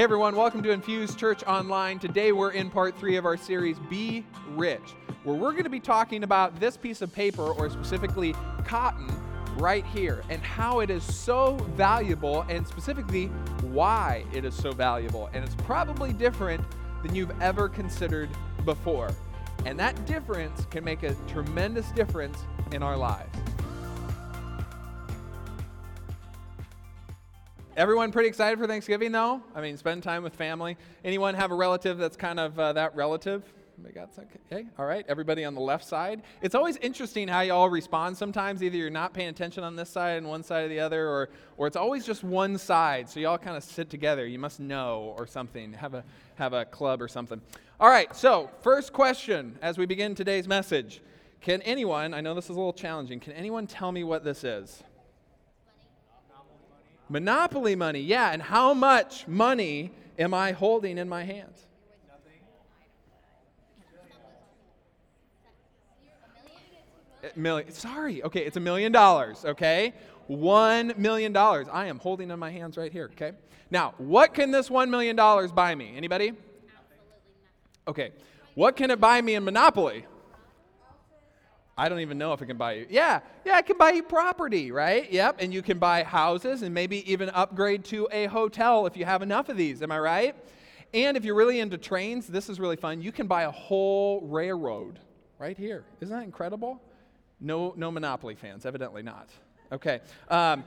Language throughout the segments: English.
Hey everyone, welcome to Infuse Church Online. Today we're in part three of our series, Be Rich, where we're going to be talking about this piece of paper, or specifically cotton, right here, and how it is so valuable, and specifically why it is so valuable. And it's probably different than you've ever considered before. And that difference can make a tremendous difference in our lives. Everyone pretty excited for Thanksgiving, though? I mean, spend time with family. Anyone have a relative that's kind of uh, that relative? We got some, okay, all right. Everybody on the left side. It's always interesting how y'all respond. Sometimes either you're not paying attention on this side and one side or the other, or or it's always just one side. So y'all kind of sit together. You must know or something. Have a have a club or something. All right. So first question as we begin today's message: Can anyone? I know this is a little challenging. Can anyone tell me what this is? Monopoly money, yeah. And how much money am I holding in my hands? A million. Sorry. Okay, it's a million dollars. Okay, one million dollars. I am holding in my hands right here. Okay. Now, what can this one million dollars buy me? Anybody? Okay. What can it buy me in Monopoly? I don't even know if it can buy you. Yeah, yeah, it can buy you property, right? Yep, and you can buy houses and maybe even upgrade to a hotel if you have enough of these. Am I right? And if you're really into trains, this is really fun. You can buy a whole railroad right here. Isn't that incredible? No, no Monopoly fans, evidently not. Okay. Um,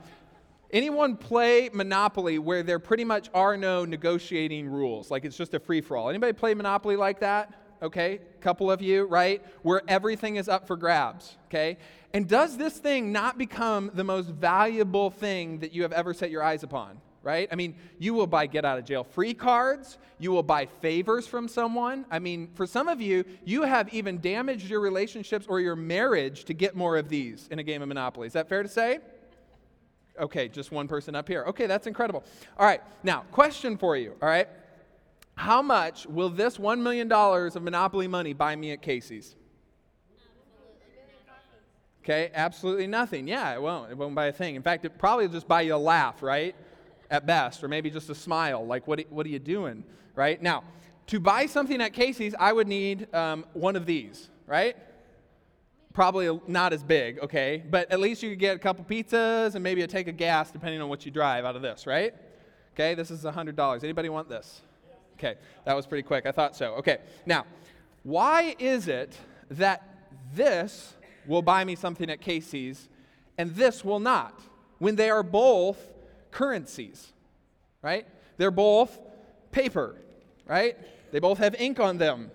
anyone play Monopoly where there pretty much are no negotiating rules? Like it's just a free for all. Anybody play Monopoly like that? Okay? Couple of you, right? Where everything is up for grabs, okay? And does this thing not become the most valuable thing that you have ever set your eyes upon? Right? I mean, you will buy get out of jail free cards. You will buy favors from someone. I mean, for some of you, you have even damaged your relationships or your marriage to get more of these in a game of Monopoly. Is that fair to say? Okay, just one person up here. Okay, that's incredible. All right, now, question for you, all right? How much will this $1 million of Monopoly money buy me at Casey's? Okay, absolutely nothing. Yeah, it won't. It won't buy a thing. In fact, it probably just buy you a laugh, right? At best, or maybe just a smile, like, what, what are you doing, right? Now, to buy something at Casey's, I would need um, one of these, right? Probably not as big, okay? But at least you could get a couple pizzas and maybe a tank of gas, depending on what you drive out of this, right? Okay, this is $100. Anybody want this? Okay, that was pretty quick. I thought so. Okay, now, why is it that this will buy me something at Casey's and this will not when they are both currencies, right? They're both paper, right? They both have ink on them.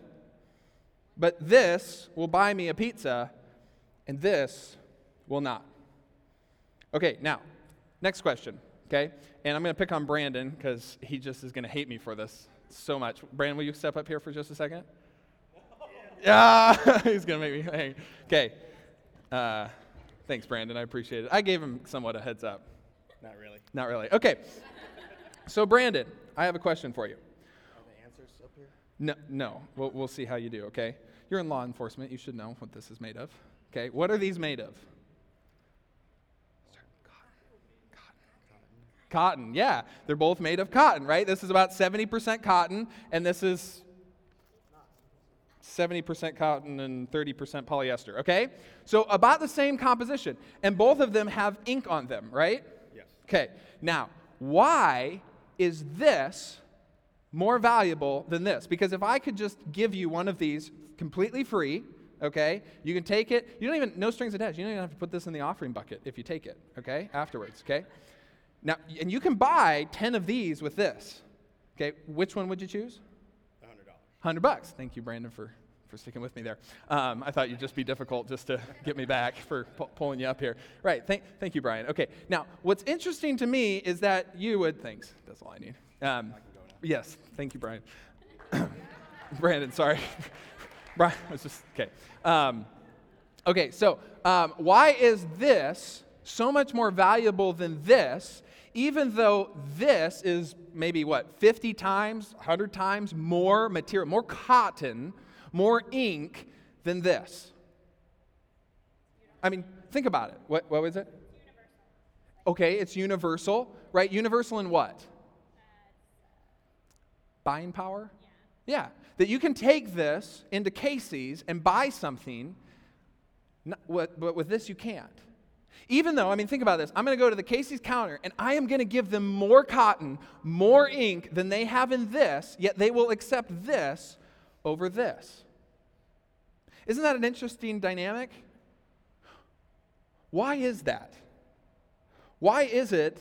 But this will buy me a pizza and this will not. Okay, now, next question, okay? And I'm going to pick on Brandon because he just is going to hate me for this so much. Brandon, will you step up here for just a second? Yeah, he's going to make me hang. Okay. Uh, thanks, Brandon. I appreciate it. I gave him somewhat a heads up. Not really. Not really. Okay. So, Brandon, I have a question for you. Are the answers up here? No, no. We'll, we'll see how you do, okay? You're in law enforcement. You should know what this is made of. Okay. What are these made of? Cotton, yeah. They're both made of cotton, right? This is about 70% cotton, and this is 70% cotton and 30% polyester, okay? So about the same composition. And both of them have ink on them, right? Yes. Okay. Now, why is this more valuable than this? Because if I could just give you one of these completely free, okay? You can take it. You don't even, no strings attached. You don't even have to put this in the offering bucket if you take it, okay? Afterwards, okay? Now, and you can buy 10 of these with this. Okay, which one would you choose? $100. 100 bucks. Thank you, Brandon, for, for sticking with me there. Um, I thought you'd just be difficult just to get me back for pu- pulling you up here. Right, thank, thank you, Brian. Okay, now, what's interesting to me is that you would, thanks, that's all I need. Um, yes, thank you, Brian. Brandon, sorry. Brian, I was just, okay. Um, okay, so um, why is this so much more valuable than this even though this is maybe what, 50 times, 100 times more material, more cotton, more ink than this. I mean, think about it. What, what was it? Okay, it's universal, right? Universal in what? Uh, Buying power? Yeah. That you can take this into Casey's and buy something, but with this you can't. Even though, I mean, think about this. I'm going to go to the Casey's counter and I am going to give them more cotton, more ink than they have in this, yet they will accept this over this. Isn't that an interesting dynamic? Why is that? Why is it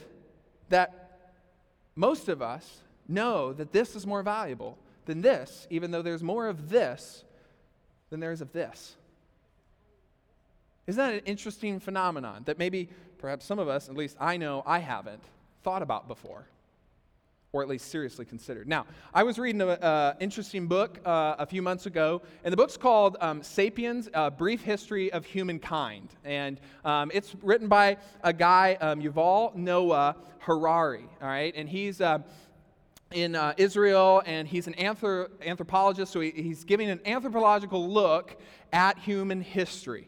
that most of us know that this is more valuable than this, even though there's more of this than there is of this? Isn't that an interesting phenomenon that maybe perhaps some of us, at least I know I haven't, thought about before? Or at least seriously considered. Now, I was reading an uh, interesting book uh, a few months ago, and the book's called um, Sapiens A Brief History of Humankind. And um, it's written by a guy, um, Yuval Noah Harari, all right? And he's. Uh, in uh, Israel, and he's an anthrop- anthropologist, so he, he's giving an anthropological look at human history.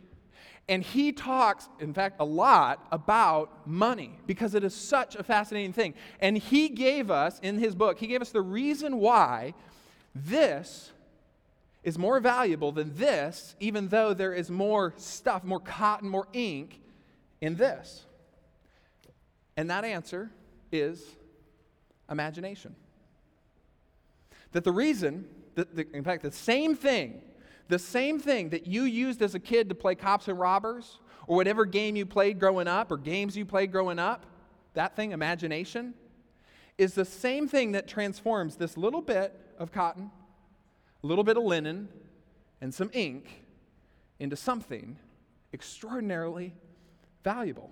And he talks, in fact, a lot about money because it is such a fascinating thing. And he gave us, in his book, he gave us the reason why this is more valuable than this, even though there is more stuff, more cotton, more ink in this. And that answer is imagination. That the reason, that the, in fact, the same thing the same thing that you used as a kid to play cops and robbers, or whatever game you played growing up, or games you played growing up, that thing, imagination, is the same thing that transforms this little bit of cotton, a little bit of linen, and some ink into something extraordinarily valuable.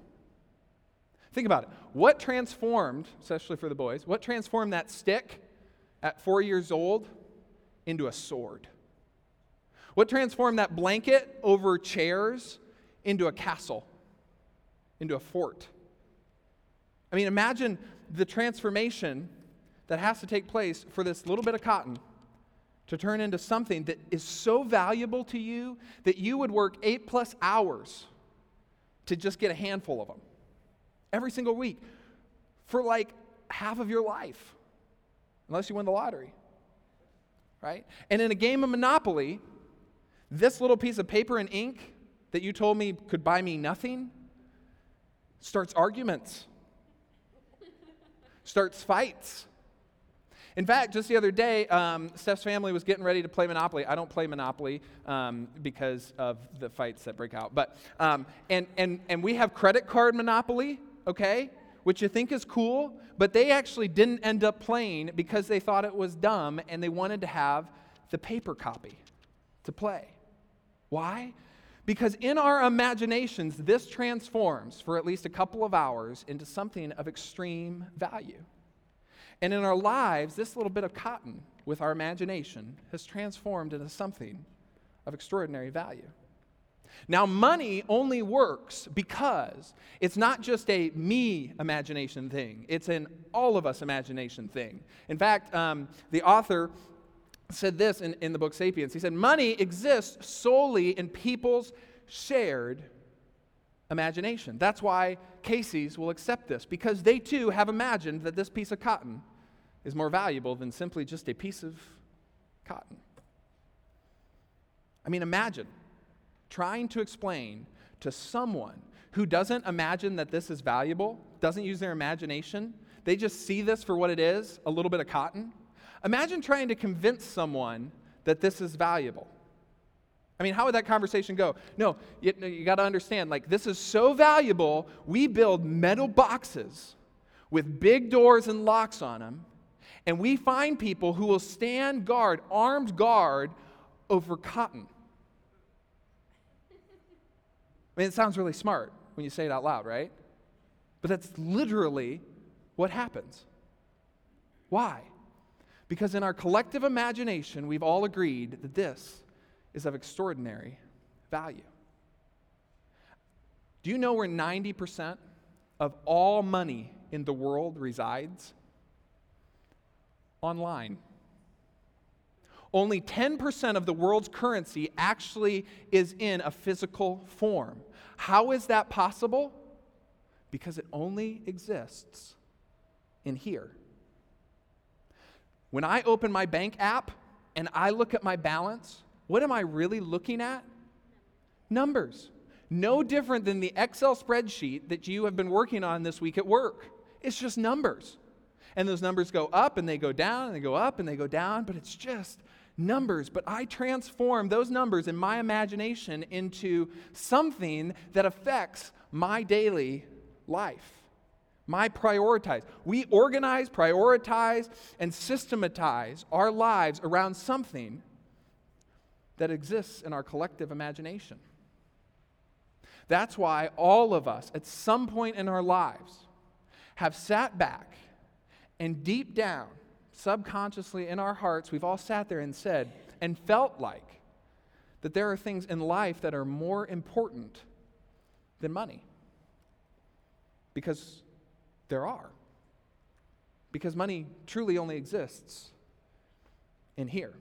Think about it. What transformed, especially for the boys, what transformed that stick at four years old into a sword? What transformed that blanket over chairs into a castle, into a fort? I mean, imagine the transformation that has to take place for this little bit of cotton to turn into something that is so valuable to you that you would work eight plus hours to just get a handful of them every single week for like half of your life, unless you win the lottery. Right? And in a game of Monopoly, this little piece of paper and ink that you told me could buy me nothing starts arguments, starts fights. In fact, just the other day, um, Steph's family was getting ready to play Monopoly. I don't play Monopoly um, because of the fights that break out. But um, and and and we have credit card Monopoly, okay, which you think is cool, but they actually didn't end up playing because they thought it was dumb and they wanted to have the paper copy to play. Why? Because in our imaginations, this transforms for at least a couple of hours into something of extreme value. And in our lives, this little bit of cotton with our imagination has transformed into something of extraordinary value. Now, money only works because it's not just a me imagination thing, it's an all of us imagination thing. In fact, um, the author said this in, in the book Sapiens. He said, Money exists solely in people's shared imagination. That's why Casey's will accept this, because they too have imagined that this piece of cotton is more valuable than simply just a piece of cotton. I mean, imagine trying to explain to someone who doesn't imagine that this is valuable, doesn't use their imagination, they just see this for what it is a little bit of cotton. Imagine trying to convince someone that this is valuable. I mean, how would that conversation go? No, you, you got to understand, like, this is so valuable, we build metal boxes with big doors and locks on them, and we find people who will stand guard, armed guard, over cotton. I mean, it sounds really smart when you say it out loud, right? But that's literally what happens. Why? Because in our collective imagination, we've all agreed that this is of extraordinary value. Do you know where 90% of all money in the world resides? Online. Only 10% of the world's currency actually is in a physical form. How is that possible? Because it only exists in here. When I open my bank app and I look at my balance, what am I really looking at? Numbers. No different than the Excel spreadsheet that you have been working on this week at work. It's just numbers. And those numbers go up and they go down and they go up and they go down, but it's just numbers. But I transform those numbers in my imagination into something that affects my daily life. My prioritize. We organize, prioritize, and systematize our lives around something that exists in our collective imagination. That's why all of us, at some point in our lives, have sat back and deep down, subconsciously in our hearts, we've all sat there and said and felt like that there are things in life that are more important than money. Because there are. Because money truly only exists in here.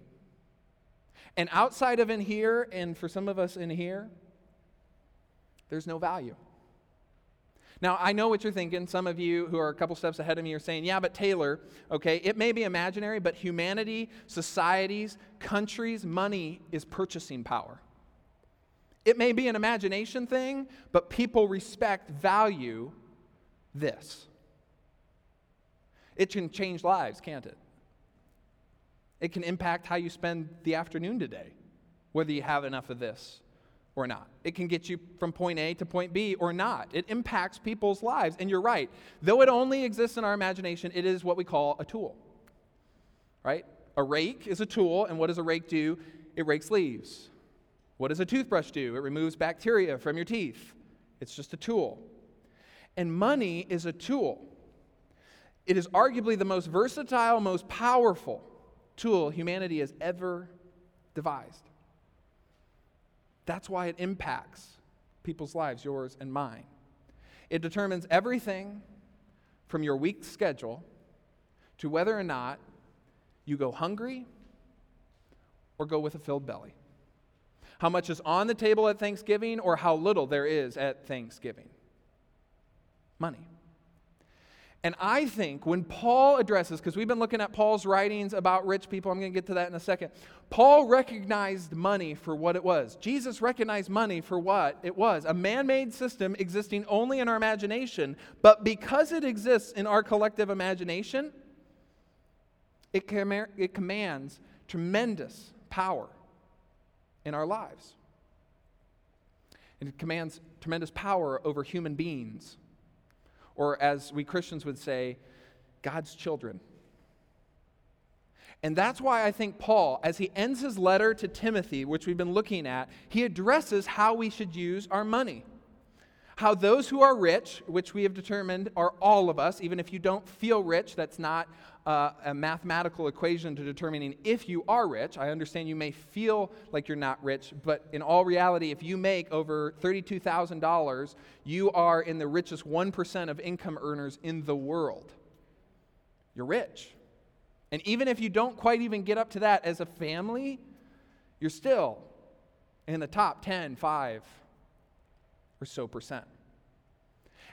And outside of in here, and for some of us in here, there's no value. Now, I know what you're thinking. Some of you who are a couple steps ahead of me are saying, yeah, but Taylor, okay, it may be imaginary, but humanity, societies, countries, money is purchasing power. It may be an imagination thing, but people respect, value this. It can change lives, can't it? It can impact how you spend the afternoon today, whether you have enough of this or not. It can get you from point A to point B or not. It impacts people's lives. And you're right. Though it only exists in our imagination, it is what we call a tool. Right? A rake is a tool, and what does a rake do? It rakes leaves. What does a toothbrush do? It removes bacteria from your teeth. It's just a tool. And money is a tool. It is arguably the most versatile, most powerful tool humanity has ever devised. That's why it impacts people's lives, yours and mine. It determines everything from your week schedule to whether or not you go hungry or go with a filled belly. How much is on the table at Thanksgiving or how little there is at Thanksgiving. Money. And I think when Paul addresses, because we've been looking at Paul's writings about rich people, I'm going to get to that in a second. Paul recognized money for what it was. Jesus recognized money for what it was a man made system existing only in our imagination, but because it exists in our collective imagination, it, com- it commands tremendous power in our lives. And it commands tremendous power over human beings or as we Christians would say, God's children. And that's why I think Paul, as he ends his letter to Timothy, which we've been looking at, he addresses how we should use our money. How those who are rich, which we have determined are all of us, even if you don't feel rich, that's not uh, a mathematical equation to determining if you are rich. I understand you may feel like you're not rich, but in all reality, if you make over $32,000, you are in the richest 1% of income earners in the world. You're rich. And even if you don't quite even get up to that as a family, you're still in the top 10, 5 or so percent.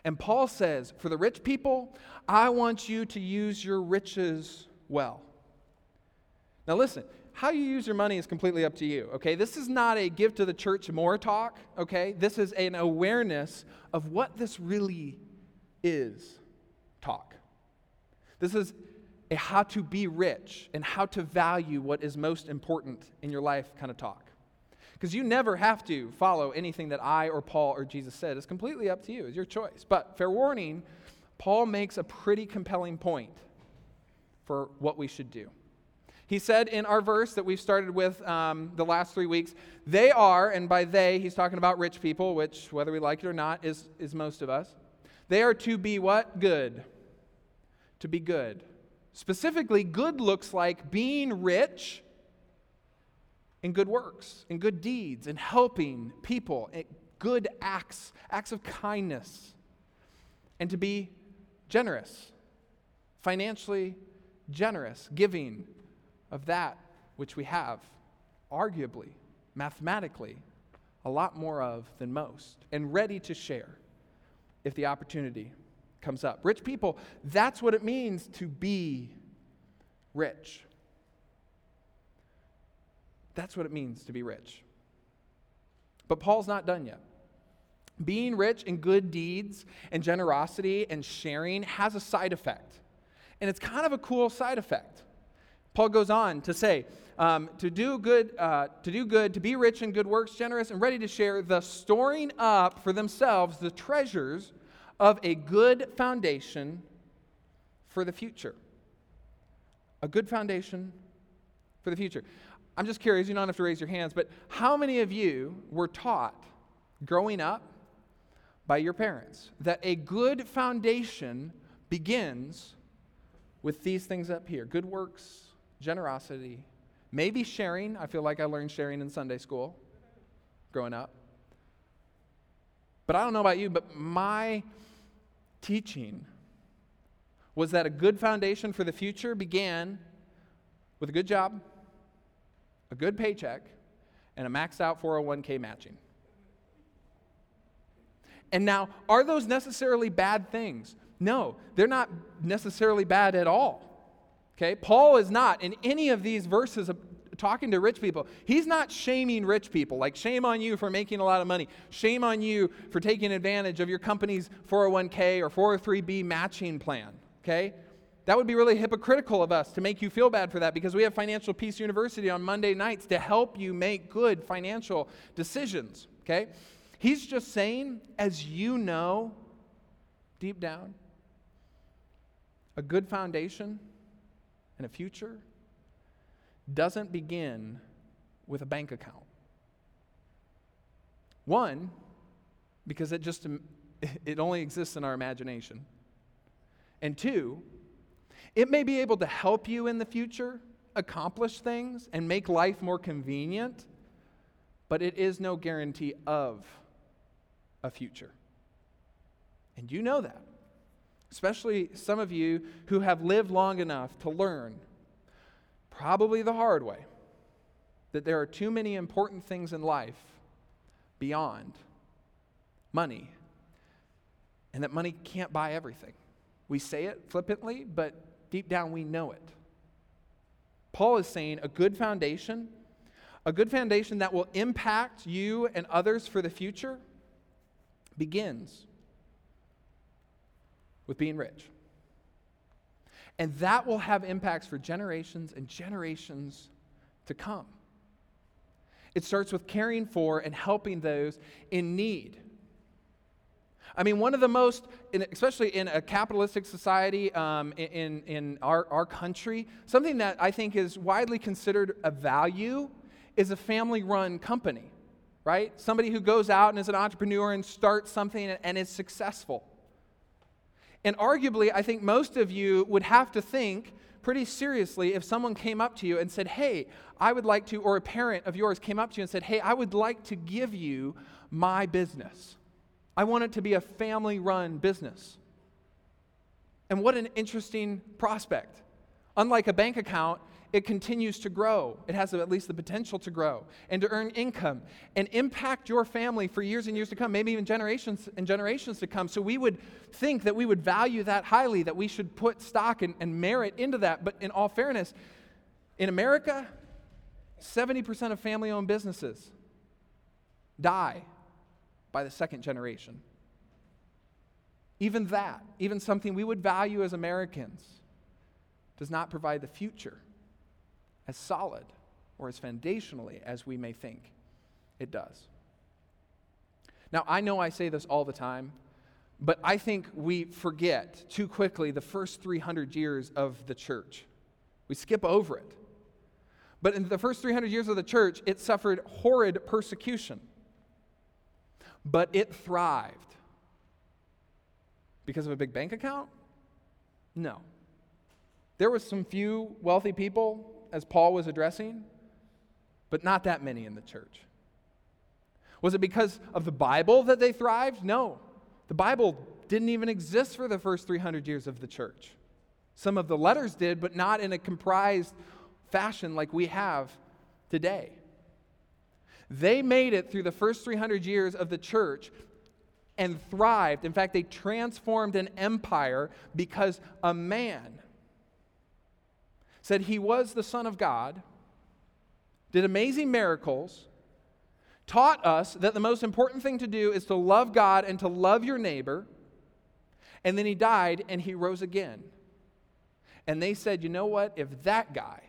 And Paul says, for the rich people, I want you to use your riches well. Now, listen, how you use your money is completely up to you, okay? This is not a give to the church more talk, okay? This is an awareness of what this really is talk. This is a how to be rich and how to value what is most important in your life kind of talk. Because you never have to follow anything that I or Paul or Jesus said. It's completely up to you, it's your choice. But fair warning, Paul makes a pretty compelling point for what we should do. He said in our verse that we've started with um, the last three weeks, they are, and by they, he's talking about rich people, which, whether we like it or not, is, is most of us. They are to be what? Good. To be good. Specifically, good looks like being rich in good works, in good deeds, in helping people, in good acts, acts of kindness, and to be generous, financially generous, giving of that which we have, arguably, mathematically, a lot more of than most, and ready to share if the opportunity comes up. Rich people, that's what it means to be rich. That's what it means to be rich. But Paul's not done yet. Being rich in good deeds and generosity and sharing has a side effect. And it's kind of a cool side effect. Paul goes on to say, um, to do good, uh, to do good, to be rich in good works, generous and ready to share, the storing up for themselves the treasures of a good foundation for the future. A good foundation for the future. I'm just curious, you don't have to raise your hands, but how many of you were taught growing up by your parents that a good foundation begins with these things up here good works, generosity, maybe sharing? I feel like I learned sharing in Sunday school growing up. But I don't know about you, but my teaching was that a good foundation for the future began with a good job a good paycheck, and a maxed out 401k matching. And now, are those necessarily bad things? No, they're not necessarily bad at all. Okay? Paul is not in any of these verses uh, talking to rich people. He's not shaming rich people, like shame on you for making a lot of money. Shame on you for taking advantage of your company's 401k or 403b matching plan. Okay? That would be really hypocritical of us to make you feel bad for that because we have Financial Peace University on Monday nights to help you make good financial decisions, okay? He's just saying, as you know, deep down, a good foundation and a future doesn't begin with a bank account. One, because it just it only exists in our imagination. And two, it may be able to help you in the future accomplish things and make life more convenient, but it is no guarantee of a future. And you know that, especially some of you who have lived long enough to learn, probably the hard way, that there are too many important things in life beyond money, and that money can't buy everything. We say it flippantly, but Deep down, we know it. Paul is saying a good foundation, a good foundation that will impact you and others for the future, begins with being rich. And that will have impacts for generations and generations to come. It starts with caring for and helping those in need. I mean, one of the most, especially in a capitalistic society um, in, in our, our country, something that I think is widely considered a value is a family run company, right? Somebody who goes out and is an entrepreneur and starts something and is successful. And arguably, I think most of you would have to think pretty seriously if someone came up to you and said, Hey, I would like to, or a parent of yours came up to you and said, Hey, I would like to give you my business. I want it to be a family run business. And what an interesting prospect. Unlike a bank account, it continues to grow. It has at least the potential to grow and to earn income and impact your family for years and years to come, maybe even generations and generations to come. So we would think that we would value that highly, that we should put stock and, and merit into that. But in all fairness, in America, 70% of family owned businesses die by the second generation. Even that, even something we would value as Americans, does not provide the future as solid or as foundationally as we may think it does. Now, I know I say this all the time, but I think we forget too quickly the first 300 years of the church. We skip over it. But in the first 300 years of the church, it suffered horrid persecution but it thrived. Because of a big bank account? No. There was some few wealthy people, as Paul was addressing, but not that many in the church. Was it because of the Bible that they thrived? No. The Bible didn't even exist for the first 300 years of the church. Some of the letters did, but not in a comprised fashion like we have today. They made it through the first 300 years of the church and thrived. In fact, they transformed an empire because a man said he was the Son of God, did amazing miracles, taught us that the most important thing to do is to love God and to love your neighbor, and then he died and he rose again. And they said, you know what? If that guy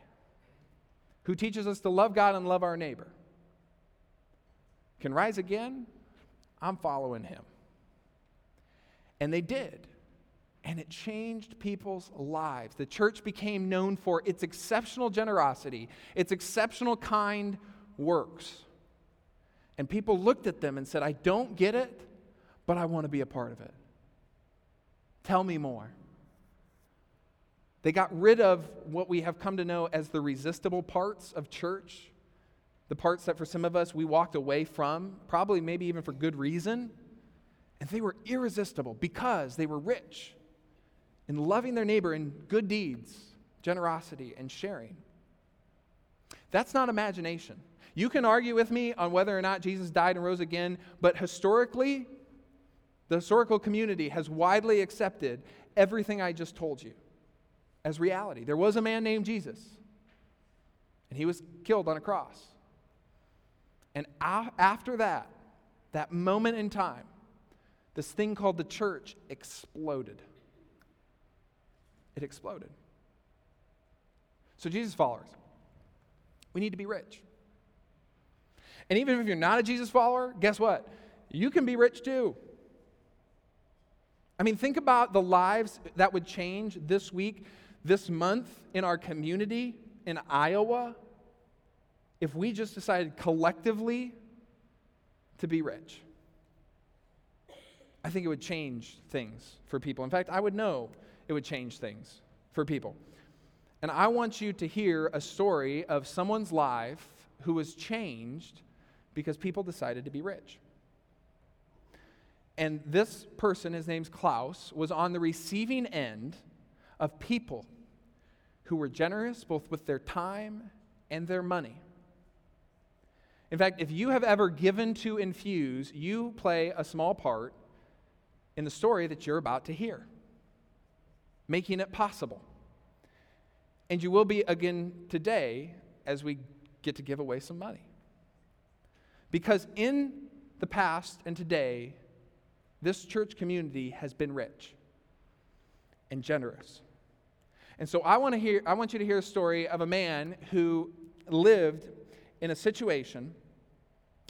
who teaches us to love God and love our neighbor can rise again, I'm following him. And they did. And it changed people's lives. The church became known for its exceptional generosity, its exceptional kind works. And people looked at them and said, I don't get it, but I want to be a part of it. Tell me more. They got rid of what we have come to know as the resistible parts of church, the parts that for some of us we walked away from, probably maybe even for good reason. And they were irresistible because they were rich in loving their neighbor in good deeds, generosity, and sharing. That's not imagination. You can argue with me on whether or not Jesus died and rose again, but historically, the historical community has widely accepted everything I just told you as reality. There was a man named Jesus, and he was killed on a cross. And after that, that moment in time, this thing called the church exploded. It exploded. So, Jesus followers, we need to be rich. And even if you're not a Jesus follower, guess what? You can be rich too. I mean, think about the lives that would change this week this month in our community in Iowa if we just decided collectively to be rich. I think it would change things for people. In fact, I would know it would change things for people. And I want you to hear a story of someone's life who was changed because people decided to be rich. And this person, his name's Klaus, was on the receiving end of people who were generous both with their time and their money. In fact, if you have ever given to Infuse, you play a small part in the story that you're about to hear, making it possible. And you will be again today as we get to give away some money. Because in the past and today, this church community has been rich and generous. And so I want to hear I want you to hear a story of a man who lived in a situation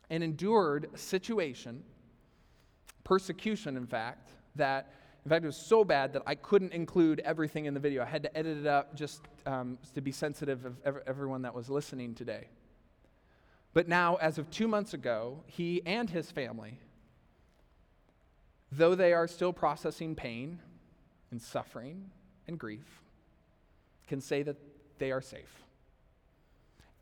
and endured a situation persecution in fact that in fact it was so bad that I couldn't include everything in the video. I had to edit it up just um, to be sensitive of everyone that was listening today. But now, as of two months ago, he and his family, though they are still processing pain and suffering and grief, can say that they are safe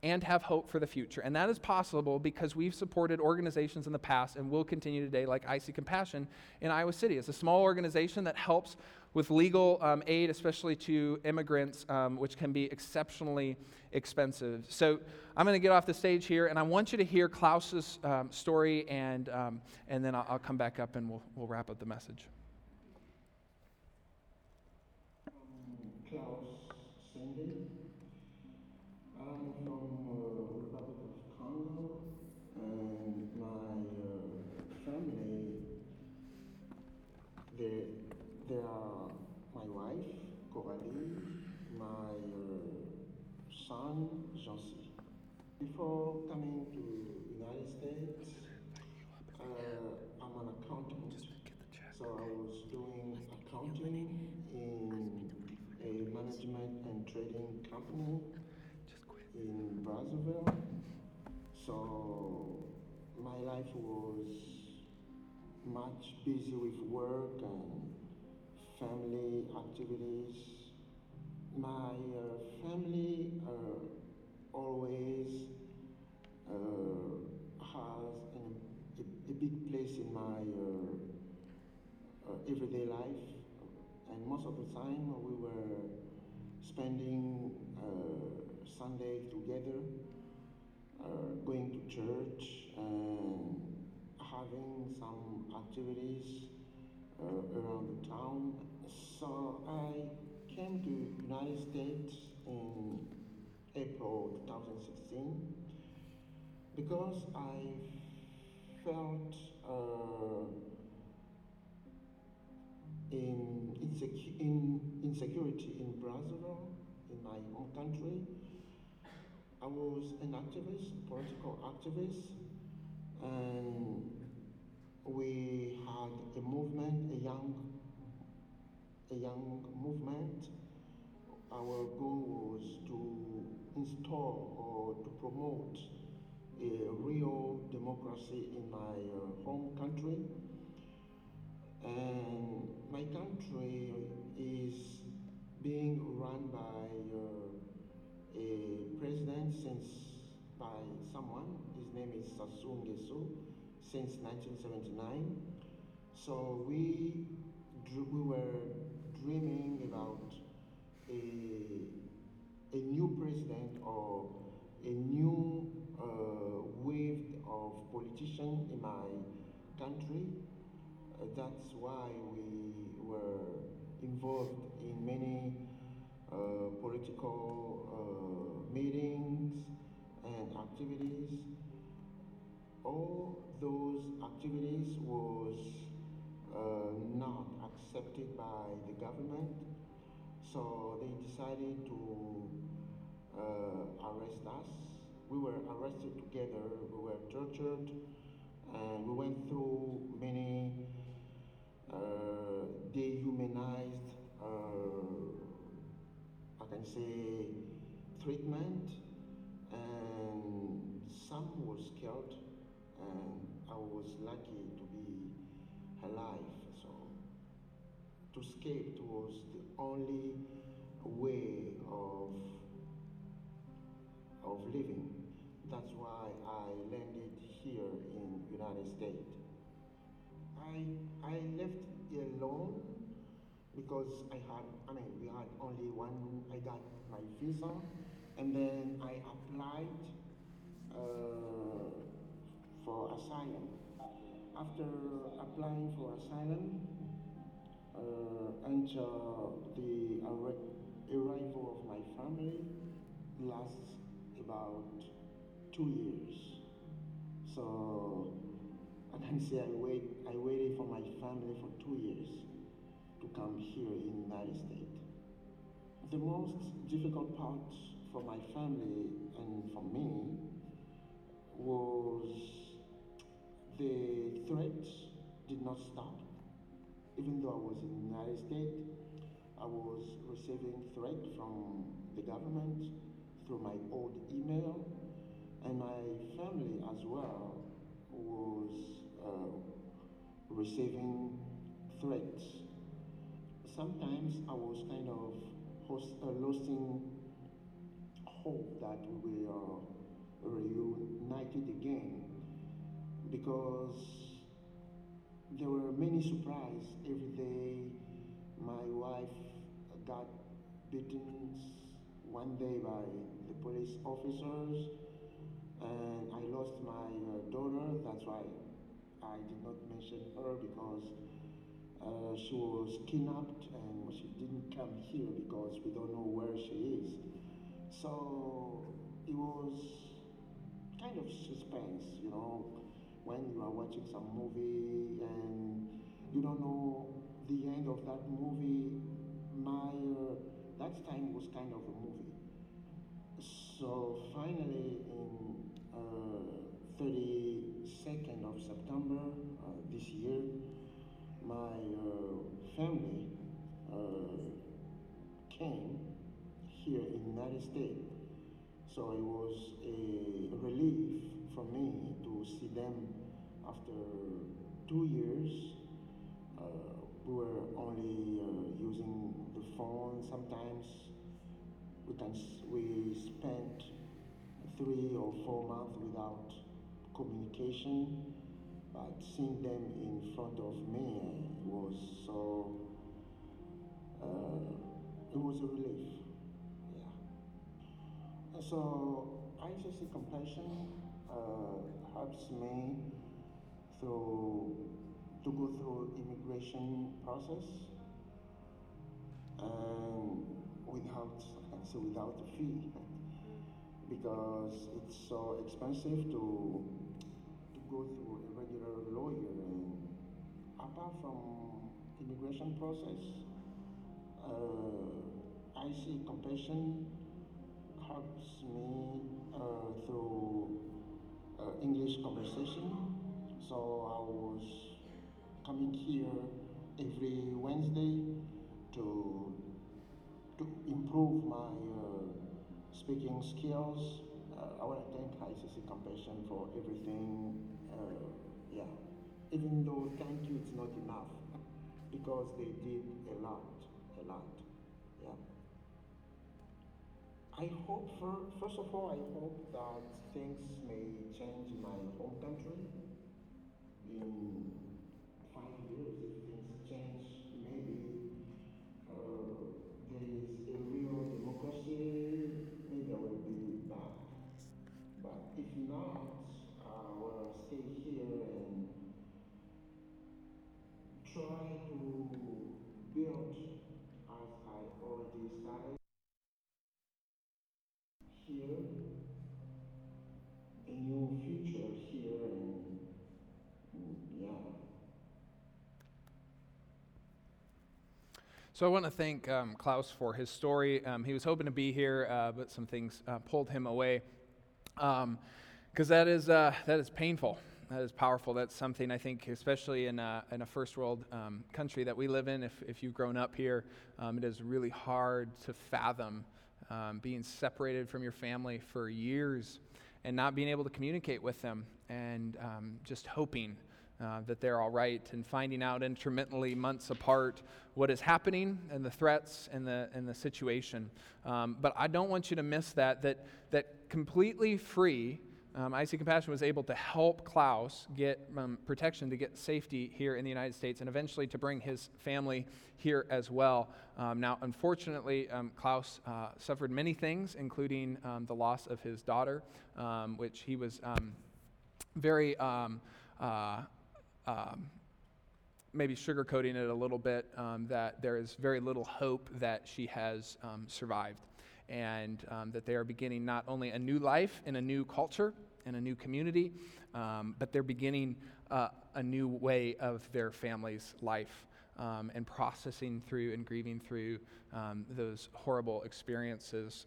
and have hope for the future. And that is possible because we've supported organizations in the past and will continue today, like IC Compassion in Iowa City. It's a small organization that helps with legal um, aid, especially to immigrants, um, which can be exceptionally expensive. So I'm going to get off the stage here, and I want you to hear Klaus's um, story, and, um, and then I'll, I'll, come back up and we'll, we'll wrap up the message. Before coming to United States, uh, I'm an accountant. So I was doing accounting in a management and trading company in Brazzaville. So my life was much busy with work and family activities. My uh, family uh, always has an, a, a, big place in my uh, uh, everyday life, and most of the time we were spending uh, Sunday together, uh, going to church and having some activities uh, around the town. So I came to United States in April 2016 because I felt uh, in, insecu- in insecurity in Brazil, in my home country. I was an activist, political activist, and we had a movement, a young, a young movement. Our goal was to install or to promote a real democracy in my uh, home country. And my country is being run by uh, a president since by someone. His name is Sassou Nguesso since 1979. So we we were dreaming about a a new president or a new wave of politicians in my country. Uh, that's why we were involved in many uh, political uh, meetings and activities. All those activities was uh, not accepted by the government, so they decided to uh, arrest us. We were arrested together, we were tortured, and we went through many uh, dehumanized, uh, I can say, treatment, and some was killed, and I was lucky to be alive. So to escape was the only way of of living. That's why I landed here in United States. I I left alone because I had I mean we had only one I got my visa and then I applied uh, for asylum. After applying for asylum uh, until the arri- arrival of my family lasts about two years. So I can say I wait I waited for my family for two years to come here in the United States. The most difficult part for my family and for me was the threats did not stop. Even though I was in the United States, I was receiving threat from the government through my old email, and my family as well was uh, receiving threats. Sometimes I was kind of host, uh, losing hope that we are reunited again because there were many surprises every day. My wife got beaten one day by the police officers, and I lost my uh, daughter. That's why I did not mention her because uh, she was kidnapped and she didn't come here because we don't know where she is. So it was kind of suspense, you know, when you are watching some movie and you don't know the end of that movie. My uh, that time was kind of a movie. So finally, in uh, 32nd of September uh, this year, my uh, family uh, came here in the United States. So it was a relief for me to see them after two years. Uh, we were only uh, using the phone. Sometimes we can we spent three or four months without communication, but seeing them in front of me was so. Uh, it was a relief. Yeah. And so IC Compassion uh, helps me through to go through immigration process. And without so without a fee because it's so expensive to go through a regular lawyer and apart from immigration process uh, IC Compassion helps me uh, through uh, English conversation so I was coming here every Wednesday to to improve my uh, speaking skills. I want to thank ICC Compassion for everything. Yeah, even though thank you is not enough because they did a lot, a lot. Yeah. I hope for first of all, I hope that things may change in my home country. In So I want to thank um, Klaus for his story. Um, he was hoping to be here, uh, but some things uh, pulled him away. Because that is uh, that is painful. That is powerful. That's something I think, especially in a, in a first world um, country that we live in. If, if you've grown up here, um, it is really hard to fathom um, being separated from your family for years and not being able to communicate with them and um, just hoping uh, that they're all right and finding out intermittently, months apart, what is happening and the threats and the, and the situation. Um, but I don't want you to miss that, that, that completely free. Um, IC Compassion was able to help Klaus get um, protection to get safety here in the United States and eventually to bring his family here as well. Um, now, unfortunately, um, Klaus uh, suffered many things, including um, the loss of his daughter, um, which he was very. Uh, um, maybe sugarcoating it a little bit um, that there is very little hope that she has um, survived and um, that they are beginning not only a new life in a new culture and a new community, um, but they're beginning uh, a new way of their family's life. Um, and processing through and grieving through those horrible experiences.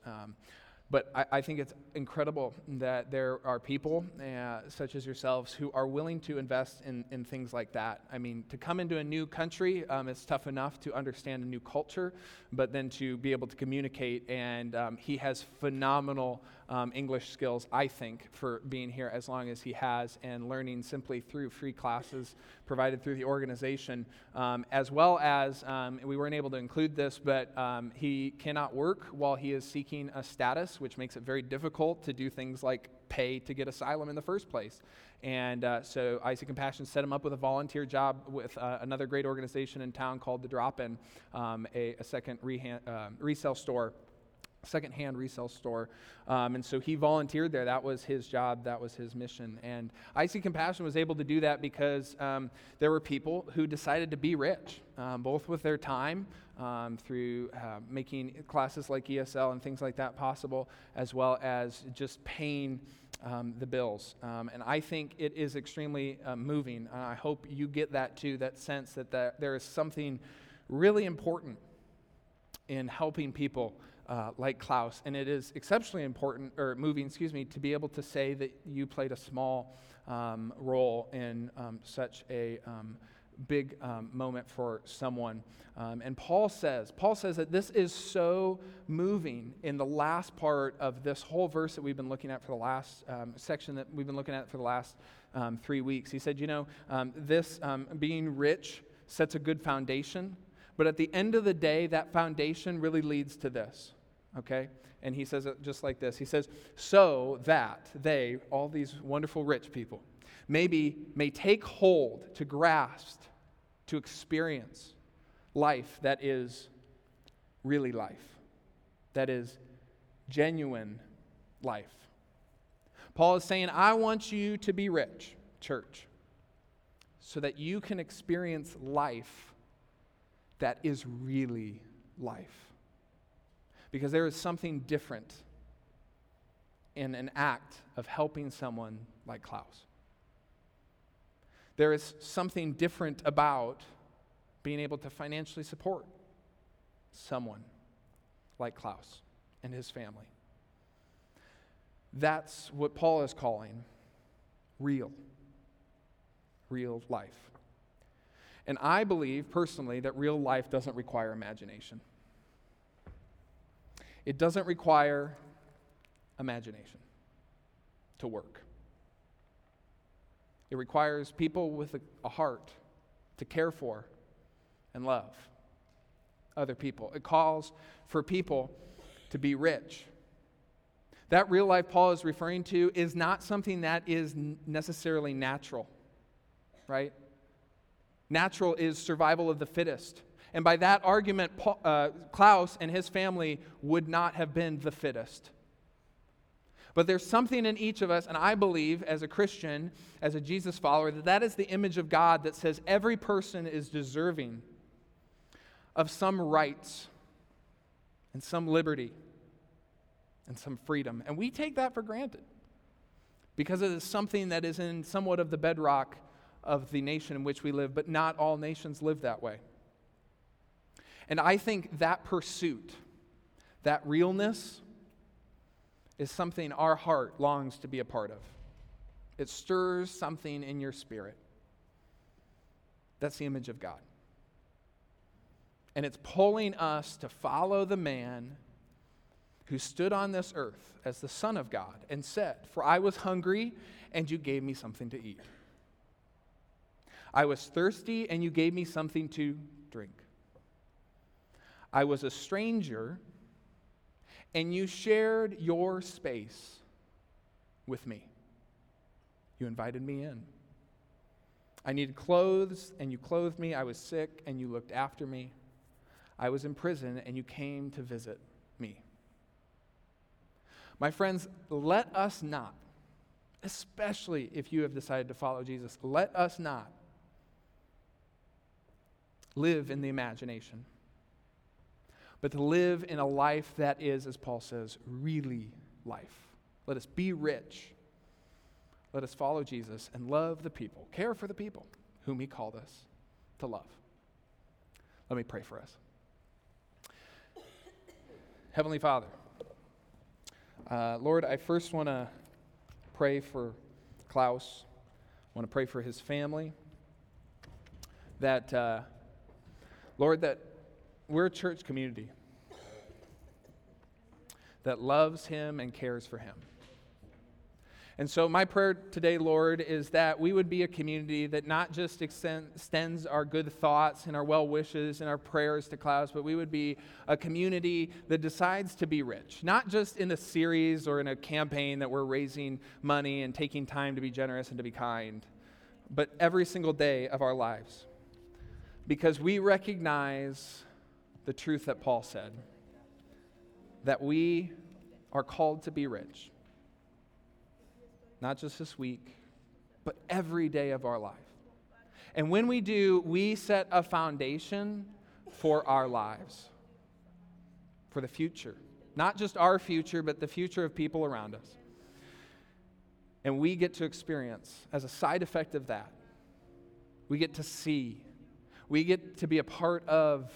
But I, I, think it's incredible that there are people uh, such as yourselves who are willing to invest in, in things like that. I mean, to come into a new country, um, it's tough enough to understand a new culture, but then to be able to communicate. And um, he has phenomenal um, English skills, I think, for being here as long as he has and learning simply through free classes provided through the organization, um, as well as um, we weren't able to include this, but um, he cannot work while he is seeking a status, which makes it very difficult to do things like pay to get asylum in the first place. And uh, so IC Compassion set him up with a volunteer job with uh, another great organization in town called The Drop In, um, a, a, second reha- uh, resale store secondhand resale store. Um, and so he volunteered there. That was his job, that was his mission. And IC Compassion was able to do that because um, there were people who decided to be rich, um, both with their time um, through uh, making classes like ESL and things like that possible, as well as just paying. Um, the bills. Um, and I think it is extremely uh, moving. And I hope you get that too that sense that, that there is something really important in helping people uh, like Klaus. And it is exceptionally important, or moving, excuse me, to be able to say that you played a small um, role in um, such a um, big um, moment for someone. Um, and Paul says, Paul says that this is so moving in the last part of this whole verse that we've been looking at for the last section that we've been looking at for the last three weeks. He said, you know, this being rich sets a good foundation. But at the end of the day, that foundation really leads to this okay? And he says it just like this He says, So that they, all these wonderful rich people, maybe may take hold, to grasp, to experience life that is really life, that is genuine life. Paul is saying, I want you to be rich, church, so that you can experience life that is really life. Because there is something different in an act of helping someone like Klaus. There is something different about being able to financially support someone like Klaus and his family. That's what Paul is calling real, real life. And I believe personally that real life doesn't require imagination. It doesn't require imagination to work. It requires people with a, a, heart to care for and love other people. It calls for people to be rich. That real life Paul is referring to is not something that is necessarily natural, right? Natural is survival of the fittest. And by that argument, Paul, uh, Klaus and his family would not have been the fittest. But there's something in each of us, and I believe as a Christian, as a Jesus follower, that that is the image of God that says every person is deserving of some rights and some liberty and some freedom. And we take that for granted because it is something that is in somewhat of the bedrock of the nation in which we live, but not all nations live that way. And I think that pursuit, that realness, is something our heart longs to be a part of. It stirs something in your spirit. That's the image of God. And it's pulling us to follow the man who stood on this earth as the Son of God and said, For I was hungry, and you gave me something to eat. I was thirsty, and you gave me something to drink. I was a stranger, and you shared your space with me. You invited me in. I needed clothes, and you clothed me. I was sick, and you looked after me. I was in prison, and you came to visit me. My friends, let us not, especially if you have decided to follow Jesus, let us not live in the imagination, but to live in a life that is, as Paul says, really life. Let us be rich. Let us follow Jesus and love the people, care for the people whom he called us to love. Let me pray for us. Heavenly Father, uh, Lord, I first want to pray for Klaus. I want to pray for his family. That, uh, Lord, that we're a church community that loves him and cares for him. And so, my prayer today, Lord, is that we would be a community that not just extends our good thoughts and our well wishes and our prayers to Klaus, but we would be a community that decides to be rich. Not just in a series or in a campaign that we're raising money and taking time to be generous and to be kind, but every single day of our lives. Because we recognize the truth that Paul said that we are called to be rich not just this week, but every day of our life. And when we do, we set a foundation for our lives, for the future. Not just our future, but the future of people around us. And we get to experience, as a side effect of that, we get to see, we get to be a part of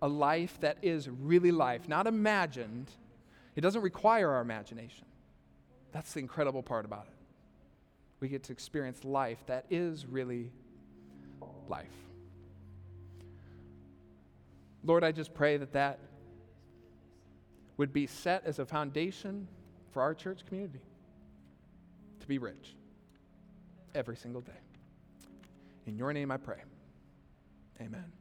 a life that is really life, not imagined. It doesn't require our imagination. That's the incredible part about it we get to experience life that is really life. Lord, I just pray that that would be set as a foundation for our church community to be rich every single day. In your name I pray. Amen.